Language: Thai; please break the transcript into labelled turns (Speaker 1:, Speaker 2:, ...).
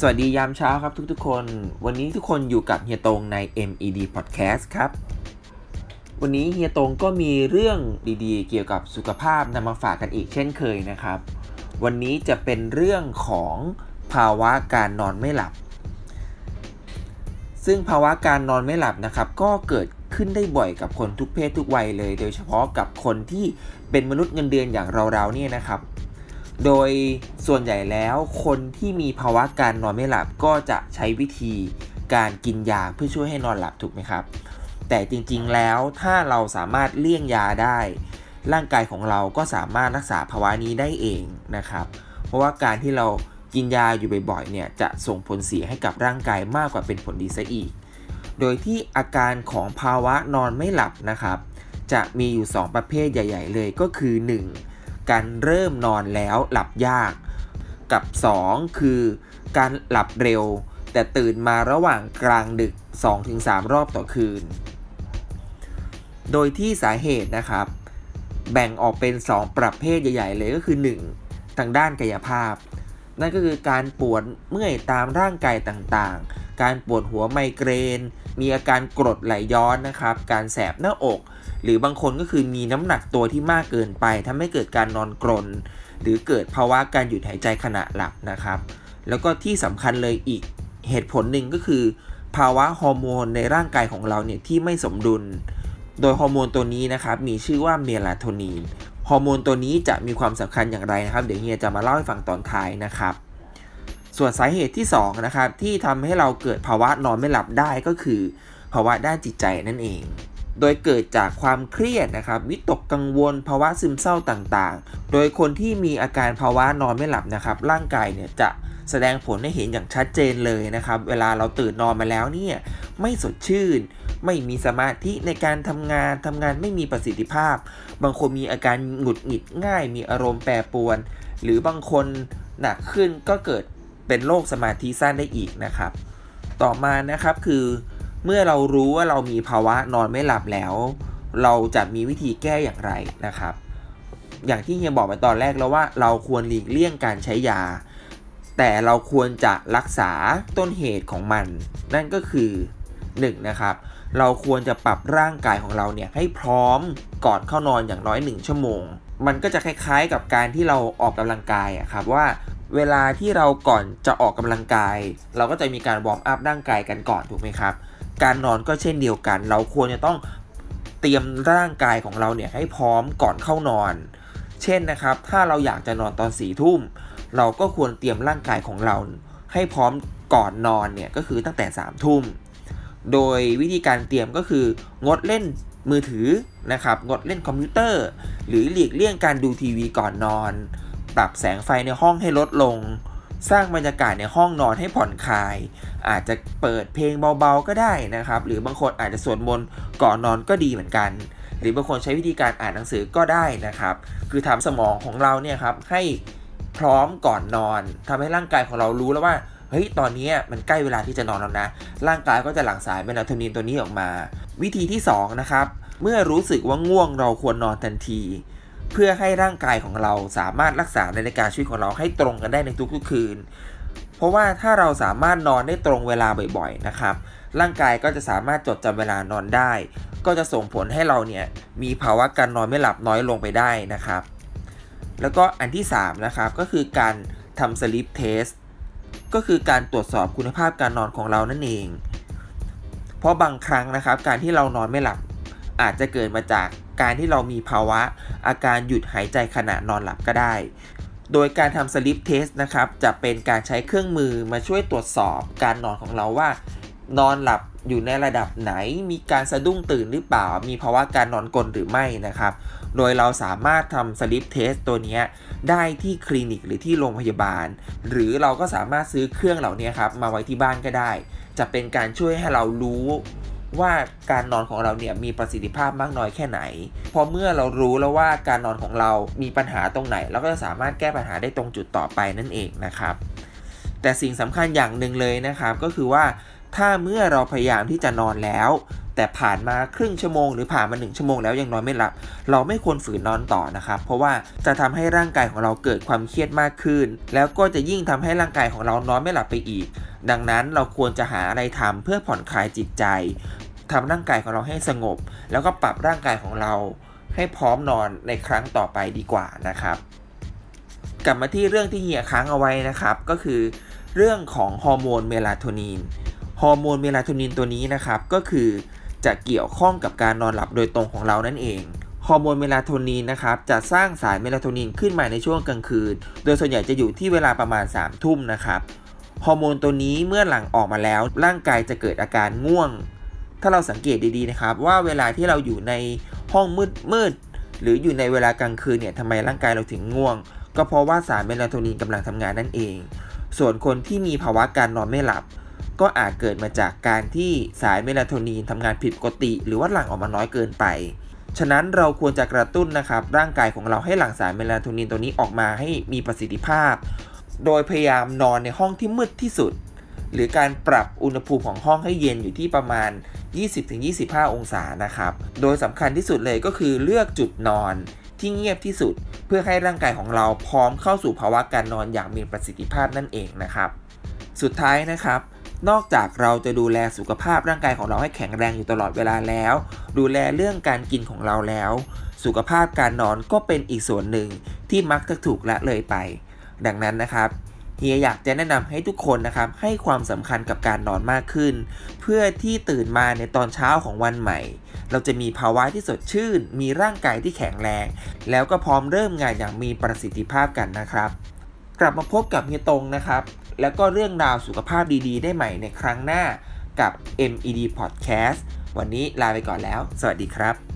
Speaker 1: สวัสดียามเช้าครับทุกๆคน วันนี้ทุกคนอยู่กับเฮียตงใน MED Podcast ครับ วันนี้เฮียตงก็มีเรื่องดีๆ เกี่ยวกับสุขภาพนำมาฝากกันอีกเช่นเคยนะครับ วันนี้จะเป็นเรื่องของภาวะการนอนไม่หลับ ซึ่งภาวะการนอนไม่หลับนะครับ ก็เกิดขึ้นได้บ่อยกับคนทุกเพศทุกวัยเลย โดยเฉพาะกับคนที่เป็นมนุษย์เงินเดือนอย่างเราๆเนี่ยนะครับ โดยส่วนใหญ่แล้วคนที่มีภาวะการนอนไม่หลับก็จะใช้วิธีการกินยาเพื่อช่วยให้นอนหลับถูกไหมครับ แต่จริงๆแล้วถ้าเราสามารถเลี่ยงยาได้ ร่างกายของเราก็สามารถรักษาภาวะนี้ได้เองนะครับ เพราะว่าการที่เรากินยาอยู่บ่อยๆเนี่ยจะส่งผลเสียให้กับร่างกายมากกว่าเป็นผลดีซะอีก โดยที่อาการของภาวะนอนไม่หลับนะครับ จะมีอยู่ 2 ประเภทใหญ่ ๆ เลยก็คือ 1. การเริ่มนอนแล้วหลับยาก กับ 2 คือ การหลับเร็ว แต่ตื่นมาระหว่างกลางดึก 2-3 รอบต่อคืน โดยที่สาเหตุนะครับ แบ่งออกเป็น 2 ประเภทใหญ่ ๆ เลยก็คือ 1. ทางด้านกายภาพ นั่นก็คือการปวดเมื่อยตามร่างกายต่างๆ การปวดหัวไมเกรน มีอาการกรดไหลย้อนนะครับ การแสบหน้าอก หรือบางคนก็คือมีน้ำหนักตัวที่มากเกินไปทำให้เกิดการนอนกรน หรือเกิดภาวะการหยุดหายใจขณะหลับนะครับ แล้วก็ที่สำคัญเลยอีกเหตุผลหนึ่งก็คือ ภาวะฮอร์โมนในร่างกายของเราเนี่ยที่ไม่สมดุล โดยฮอร์โมนตัวนี้นะครับมีชื่อว่าเมลาโทนินฮอร์โมนตัวนี้จะมีความสำคัญอย่างไรนะครับ เดี๋ยวเฮียจะมาเล่าให้ฟังตอนท้ายนะครับ ส่วนสาเหตุที่2นะครับที่ทำให้เราเกิดภาวะนอนไม่หลับได้ก็คือ ภาวะด้านจิตใจนั่นเอง โดยเกิดจากความเครียดนะครับ วิตกกังวลภาวะซึมเศร้าต่างๆ โดยคนที่มีอาการภาวะนอนไม่หลับนะครับ ร่างกายเนี่ยจะแสดงผลให้เห็นอย่างชัดเจนเลยนะครับ เวลาเราตื่นนอนมาแล้วเนี่ยไม่สดชื่น ไม่มีสมาธิในการทำงานทำงานไม่มีประสิทธิภาพ บางคนมีอาการหงุดหงิดง่าย มีอารมณ์แปรปรวน หรือบางคนหนักขึ้นก็เกิดเป็นโรคสมาธิสั้นได้อีกนะครับ ต่อมานะครับคือ เมื่อเรารู้ว่าเรามีภาวะนอนไม่หลับแล้ว เราจะมีวิธีแก้อย่างไรนะครับ อย่างที่เฮียบอกไปตอนแรกแล้วว่าเราควรหลีกเลี่ยงการใช้ยา แต่เราควรจะรักษาต้นเหตุของมัน นั่นก็คือ 1. นนะครับ เราควรจะปรับร่างกายของเราเนี่ยให้พร้อมก่อนเข้านอนอย่างน้อย 1 ชั่วโมง มันก็จะคล้ายๆกับการที่เราออกกำลังกายอะครับว่าเวลาที่เราก่อนจะออกกำลังกาย เราก็จะมีการวอร์มอัพร่างกายกันก่อนถูกไหมครับ การนอนก็เช่นเดียวกัน เราควรจะต้องเตรียมร่างกายของเราเนี่ยให้พร้อมก่อนเข้านอน เช่นนะครับ ถ้าเราอยากจะนอนตอนสี่ทุ่ม เราก็ควรเตรียมร่างกายของเรา ให้พร้อมก่อนนอนเนี่ยก็คือตั้งแต่3ามทุ่ม โดยวิธีการเตรียมก็คืองดเล่นมือถือนะครับงดเล่นคอมพิวเตอร์ หรือหลีกเลี่ยงการดูทีวีก่อนนอน ปรับแสงไฟในห้องให้ลดลง สร้างบรรยากาศในห้องนอนให้ผ่อนคลาย อาจจะเปิดเพลงเบาๆก็ได้นะครับ หรือบางคนอาจจะสวดมนต์ก่อนนอนก็ดีเหมือนกัน หรือบางคนใช้วิธีการอ่านหนังสือก็ได้นะครับ คือทำสมองของเราเนี่ยครับให้พร้อมก่อนนอนทำให้ร่างกายของเรารู้แล้วว่าเฮ้ย ตอนนี้มันใกล้เวลาที่จะนอนแล้วนะ ร่างกายก็จะหลั่งสารเมลาโทนินตัวนี้ออกมา วิธีที่ 2 นะครับ เมื่อรู้สึกว่าง่วงเราควรนอนทันที เพื่อให้ร่างกายของเราสามารถรักษาในาฬิกาชีวิตของเราให้ตรงกันได้ในทุกๆคืน เพราะว่าถ้าเราสามารถนอนได้ตรงเวลาบ่อยๆนะครับ ร่างกายก็จะสามารถจดจำเวลานอนได้ ก็จะส่งผลให้เราเนี่ยมีภาวะการนอนไม่หลับน้อยลงไปได้นะครับ แล้วก็อันที่3นะครับก็คือการทำ sleep test ก็คือการตรวจสอบคุณภาพการนอนของเรานั่นเอง เพราะบางครั้งนะครับ การที่เรานอนไม่หลับ อาจจะเกิดมาจากการที่เรามีภาวะ อาการหยุดหายใจขณะนอนหลับก็ได้ โดยการทำ sleep test นะครับ จะเป็นการใช้เครื่องมือมาช่วยตรวจสอบการนอนของเราว่า นอนหลับอยู่ในระดับไหน มีการสะดุ้งตื่นหรือเปล่า มีภาวะการนอนกลนหรือไม่นะครับ โดยเราสามารถทำ sleep test ตัวนี้ได้ที่คลินิกหรือที่โรงพยาบาล หรือเราก็สามารถซื้อเครื่องเหล่านี้ครับมาไว้ที่บ้านก็ได้ จะเป็นการช่วยให้เรารู้ ว่าการนอนของเราเนี่ยมีประสิทธิภาพมากน้อยแค่ไหน พอเมื่อเรารู้แล้วว่าการนอนของเรามีปัญหาตรงไหน เราก็จะสามารถแก้ปัญหาได้ตรงจุดต่อไปนั่นเองนะครับ แต่สิ่งสำคัญอย่างหนึ่งเลยนะครับ ก็คือว่าถ้าเมื่อเราพยายามที่จะนอนแล้ว แต่ผ่านมาครึ่งชั่วโมงหรือผ่านมา1ชั่วโมงแล้วยังนอนไม่หลับ เราไม่ควรฝืนนอนต่อนะครับ เพราะว่าจะทำให้ร่างกายของเราเกิดความเครียดมากขึ้น แล้วก็จะยิ่งทำให้ร่างกายของเรานอนไม่หลับไปอีก ดังนั้นเราควรจะหาอะไรทำเพื่อผ่อนคลายจิตใจ ทำร่างกายของเราให้สงบ แล้วก็ปรับร่างกายของเราให้พร้อมนอนในครั้งต่อไปดีกว่านะครับ กลับมาที่เรื่องที่เฮียค้างเอาไว้นะครับ ก็คือเรื่องของฮอร์โมนเมลาโทนินฮอร์โมนเมลาโทนินตัวนี้นะครับ ก็คือจะเกี่ยวข้องกับการนอนหลับโดยตรงของเรานั่นเองฮอร์โมนเมลาโทนินนะครับจะสร้างสารเมลาโทนินขึ้นมาในช่วงกลางคืน โดยส่วนใหญ่จะอยู่ที่เวลาประมาณสามทุ่มนะครับฮอร์โมนตัวนี้เมื่อหลั่งออกมาแล้วร่างกายจะเกิดอาการง่วง ถ้าเราสังเกตดีๆนะครับว่าเวลาที่เราอยู่ในห้องมืดมืดหรืออยู่ในเวลากลางคืนเนี่ยทำไมร่างกายเราถึงง่วง ก็เพราะว่าสารเมลาโทนินกำลังทำงานนั่นเอง ส่วนคนที่มีภาวะการนอนไม่หลับ ก็อาจเกิดมาจากการที่สายเมลาโทนินทำงานผิดปกติ หรือว่าหลั่งออกมาน้อยเกินไป ฉะนั้นเราควรจะกระตุ้นนะครับร่างกายของเราให้หลั่งสารเมลาโทนินตัวนี้ออกมาให้มีประสิทธิภาพ โดยพยายามนอนในห้องที่มืดที่สุดหรือการปรับอุณหภูมิของห้องให้เย็นอยู่ที่ประมาณ 20-25 องศานะครับ โดยสำคัญที่สุดเลยก็คือเลือกจุดนอนที่เงียบที่สุด เพื่อให้ร่างกายของเราพร้อมเข้าสู่ภาวะการนอนอย่างมีประสิทธิภาพนั่นเองนะครับ สุดท้ายนะครับ นอกจากเราจะดูแลสุขภาพร่างกายของเราให้แข็งแรงอยู่ตลอดเวลาแล้ว ดูแลเรื่องการกินของเราแล้ว สุขภาพการนอนก็เป็นอีกส่วนหนึ่งที่มักจะถูกละเลยไป ดังนั้นนะครับ เฮียอยากจะแนะนำให้ทุกคนนะครับให้ความสำคัญกับการนอนมากขึ้น เพื่อที่ตื่นมาในตอนเช้าของวันใหม่ เราจะมีภาวะที่สดชื่น มีร่างกายที่แข็งแรง แล้วก็พร้อมเริ่มงานอย่างมีประสิทธิภาพกันนะครับ กลับมาพบกับเฮียตรงนะครับ แล้วก็เรื่องราวสุขภาพดีๆ ได้ใหม่ในครั้งหน้ากับ MED Podcast วันนี้ลาไปก่อนแล้ว สวัสดีครับ